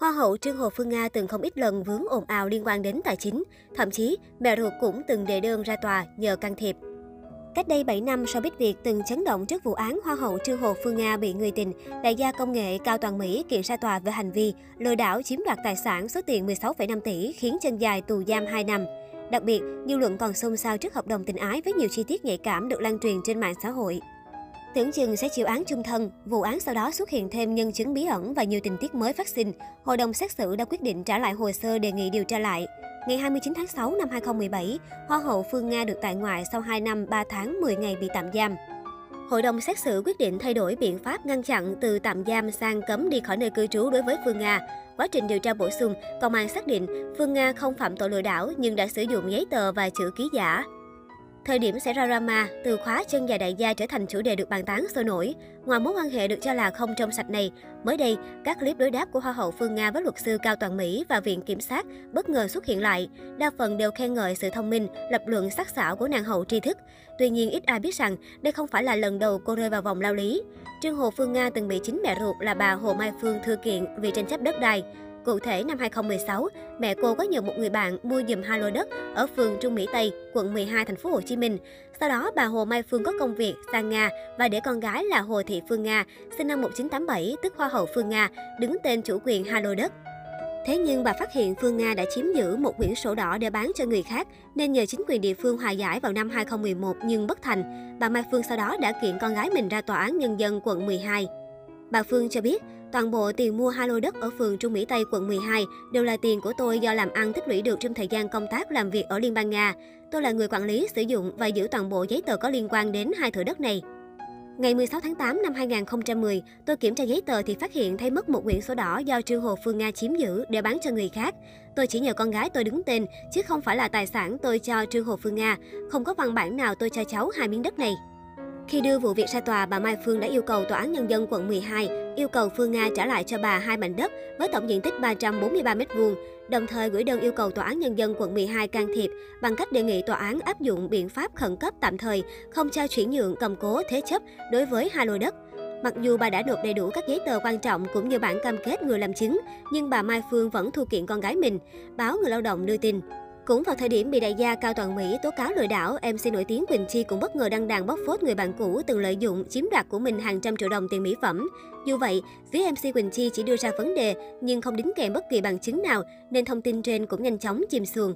Hoa hậu Trương Hồ Phương Nga từng không ít lần vướng ồn ào liên quan đến tài chính, thậm chí mẹ ruột cũng từng đề đơn ra tòa nhờ can thiệp. Cách đây 7 năm, showbiz Việt từng chấn động trước vụ án Hoa hậu Trương Hồ Phương Nga bị người tình, đại gia công nghệ Cao Toàn Mỹ kiện ra tòa về hành vi lừa đảo chiếm đoạt tài sản số tiền 16,5 tỷ khiến chân dài tù giam 2 năm. Đặc biệt, dư luận còn xôn xao trước hợp đồng tình ái với nhiều chi tiết nhạy cảm được lan truyền trên mạng xã hội. Tưởng chừng sẽ chịu án chung thân, vụ án sau đó xuất hiện thêm nhân chứng bí ẩn và nhiều tình tiết mới phát sinh. Hội đồng xét xử đã quyết định trả lại hồ sơ đề nghị điều tra lại. Ngày 29 tháng 6 năm 2017, Hoa hậu Phương Nga được tại ngoại sau 2 năm 3 tháng 10 ngày bị tạm giam. Hội đồng xét xử quyết định thay đổi biện pháp ngăn chặn từ tạm giam sang cấm đi khỏi nơi cư trú đối với Phương Nga. Quá trình điều tra bổ sung, công an xác định Phương Nga không phạm tội lừa đảo nhưng đã sử dụng giấy tờ và chữ ký giả. Thời điểm xảy ra drama, từ khóa chân dài đại gia trở thành chủ đề được bàn tán sôi nổi. Ngoài mối quan hệ được cho là không trong sạch này, mới đây, các clip đối đáp của Hoa hậu Phương Nga với luật sư Cao Toàn Mỹ và Viện Kiểm sát bất ngờ xuất hiện lại. Đa phần đều khen ngợi sự thông minh, lập luận sắc sảo của nàng hậu tri thức. Tuy nhiên, ít ai biết rằng đây không phải là lần đầu cô rơi vào vòng lao lý. Trương Hồ Phương Nga từng bị chính mẹ ruột là bà Hồ Mai Phương thư kiện vì tranh chấp đất đai. Cụ thể, năm 2016, mẹ cô có nhờ một người bạn mua giùm hai lô đất ở phường Trung Mỹ Tây, quận 12, thành phố Hồ Chí Minh. Sau đó, bà Hồ Mai Phương có công việc sang Nga và để con gái là Hồ Thị Phương Nga, sinh năm 1987, tức Hoa hậu Phương Nga, đứng tên chủ quyền hai lô đất. Thế nhưng bà phát hiện Phương Nga đã chiếm giữ một quyển sổ đỏ để bán cho người khác, nên nhờ chính quyền địa phương hòa giải vào năm 2011 nhưng bất thành. Bà Mai Phương sau đó đã kiện con gái mình ra tòa án nhân dân quận 12. Bà Phương cho biết, toàn bộ tiền mua hai lô đất ở phường Trung Mỹ Tây, quận 12 đều là tiền của tôi do làm ăn tích lũy được trong thời gian công tác làm việc ở Liên bang Nga. Tôi là người quản lý, sử dụng và giữ toàn bộ giấy tờ có liên quan đến hai thửa đất này. Ngày 16 tháng 8 năm 2010, tôi kiểm tra giấy tờ thì phát hiện thấy mất một quyển sổ đỏ do Trương Hồ Phương Nga chiếm giữ để bán cho người khác. Tôi chỉ nhờ con gái tôi đứng tên, chứ không phải là tài sản tôi cho Trương Hồ Phương Nga. Không có văn bản nào tôi cho cháu hai miếng đất này. Khi đưa vụ việc ra tòa, bà Mai Phương đã yêu cầu Tòa án Nhân dân quận 12 yêu cầu Phương Nga trả lại cho bà hai mảnh đất với tổng diện tích 343 m2, đồng thời gửi đơn yêu cầu Tòa án Nhân dân quận 12 can thiệp bằng cách đề nghị tòa án áp dụng biện pháp khẩn cấp tạm thời, không cho chuyển nhượng cầm cố thế chấp đối với hai lô đất. Mặc dù bà đã nộp đầy đủ các giấy tờ quan trọng cũng như bản cam kết người làm chứng, nhưng bà Mai Phương vẫn thu kiện con gái mình. Báo Người Lao động đưa tin. Cũng vào thời điểm bị đại gia Cao Toàn Mỹ tố cáo lừa đảo, MC nổi tiếng Quỳnh Chi cũng bất ngờ đăng đàn bóc phốt người bạn cũ từng lợi dụng chiếm đoạt của mình hàng trăm triệu đồng tiền mỹ phẩm. Dù vậy, phía MC Quỳnh Chi chỉ đưa ra vấn đề nhưng không đính kèm bất kỳ bằng chứng nào nên thông tin trên cũng nhanh chóng chìm xuồng.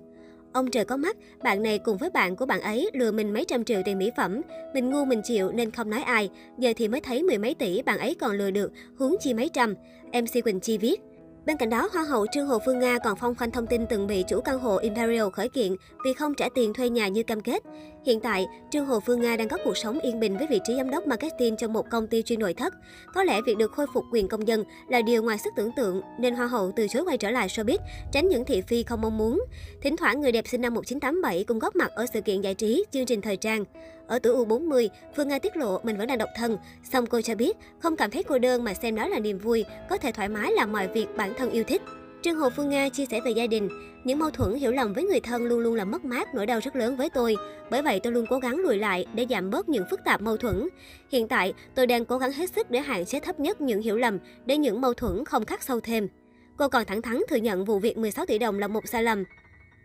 Ông trời có mắt, bạn này cùng với bạn của bạn ấy lừa mình mấy trăm triệu tiền mỹ phẩm. Mình ngu mình chịu nên không nói ai. Giờ thì mới thấy mười mấy tỷ bạn ấy còn lừa được, huống chi mấy trăm. MC Quỳnh Chi viết. Bên cạnh đó, Hoa hậu Trương Hồ Phương Nga còn phong khoanh thông tin từng bị chủ căn hộ Imperial khởi kiện vì không trả tiền thuê nhà như cam kết. Hiện tại, Trương Hồ Phương Nga đang có cuộc sống yên bình với vị trí giám đốc marketing trong một công ty chuyên nội thất. Có lẽ việc được khôi phục quyền công dân là điều ngoài sức tưởng tượng, nên Hoa hậu từ chối quay trở lại showbiz, tránh những thị phi không mong muốn. Thỉnh thoảng, người đẹp sinh năm 1987 cũng góp mặt ở sự kiện giải trí, chương trình thời trang. Ở tuổi U40, Phương Nga tiết lộ mình vẫn đang độc thân. Song cô cho biết, không cảm thấy cô đơn mà xem đó là niềm vui, có thể thoải mái làm mọi việc bản thân yêu thích. Trương Hồ Phương Nga chia sẻ về gia đình, những mâu thuẫn hiểu lầm với người thân luôn luôn là mất mát, nỗi đau rất lớn với tôi. Bởi vậy tôi luôn cố gắng lùi lại để giảm bớt những phức tạp mâu thuẫn. Hiện tại, tôi đang cố gắng hết sức để hạn chế thấp nhất những hiểu lầm, để những mâu thuẫn không khắc sâu thêm. Cô còn thẳng thắn thừa nhận vụ việc 16 tỷ đồng là một sai lầm.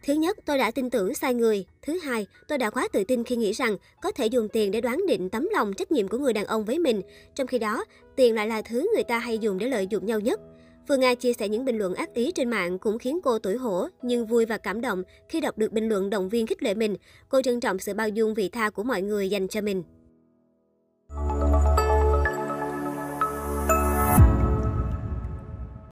Thứ nhất, tôi đã tin tưởng sai người. Thứ hai, tôi đã quá tự tin khi nghĩ rằng có thể dùng tiền để đoán định tấm lòng trách nhiệm của người đàn ông với mình. Trong khi đó, tiền lại là thứ người ta hay dùng để lợi dụng nhau nhất. Phương Nga chia sẻ những bình luận ác ý trên mạng cũng khiến cô tủi hổ, nhưng vui và cảm động khi đọc được bình luận động viên khích lệ mình. Cô trân trọng sự bao dung vị tha của mọi người dành cho mình.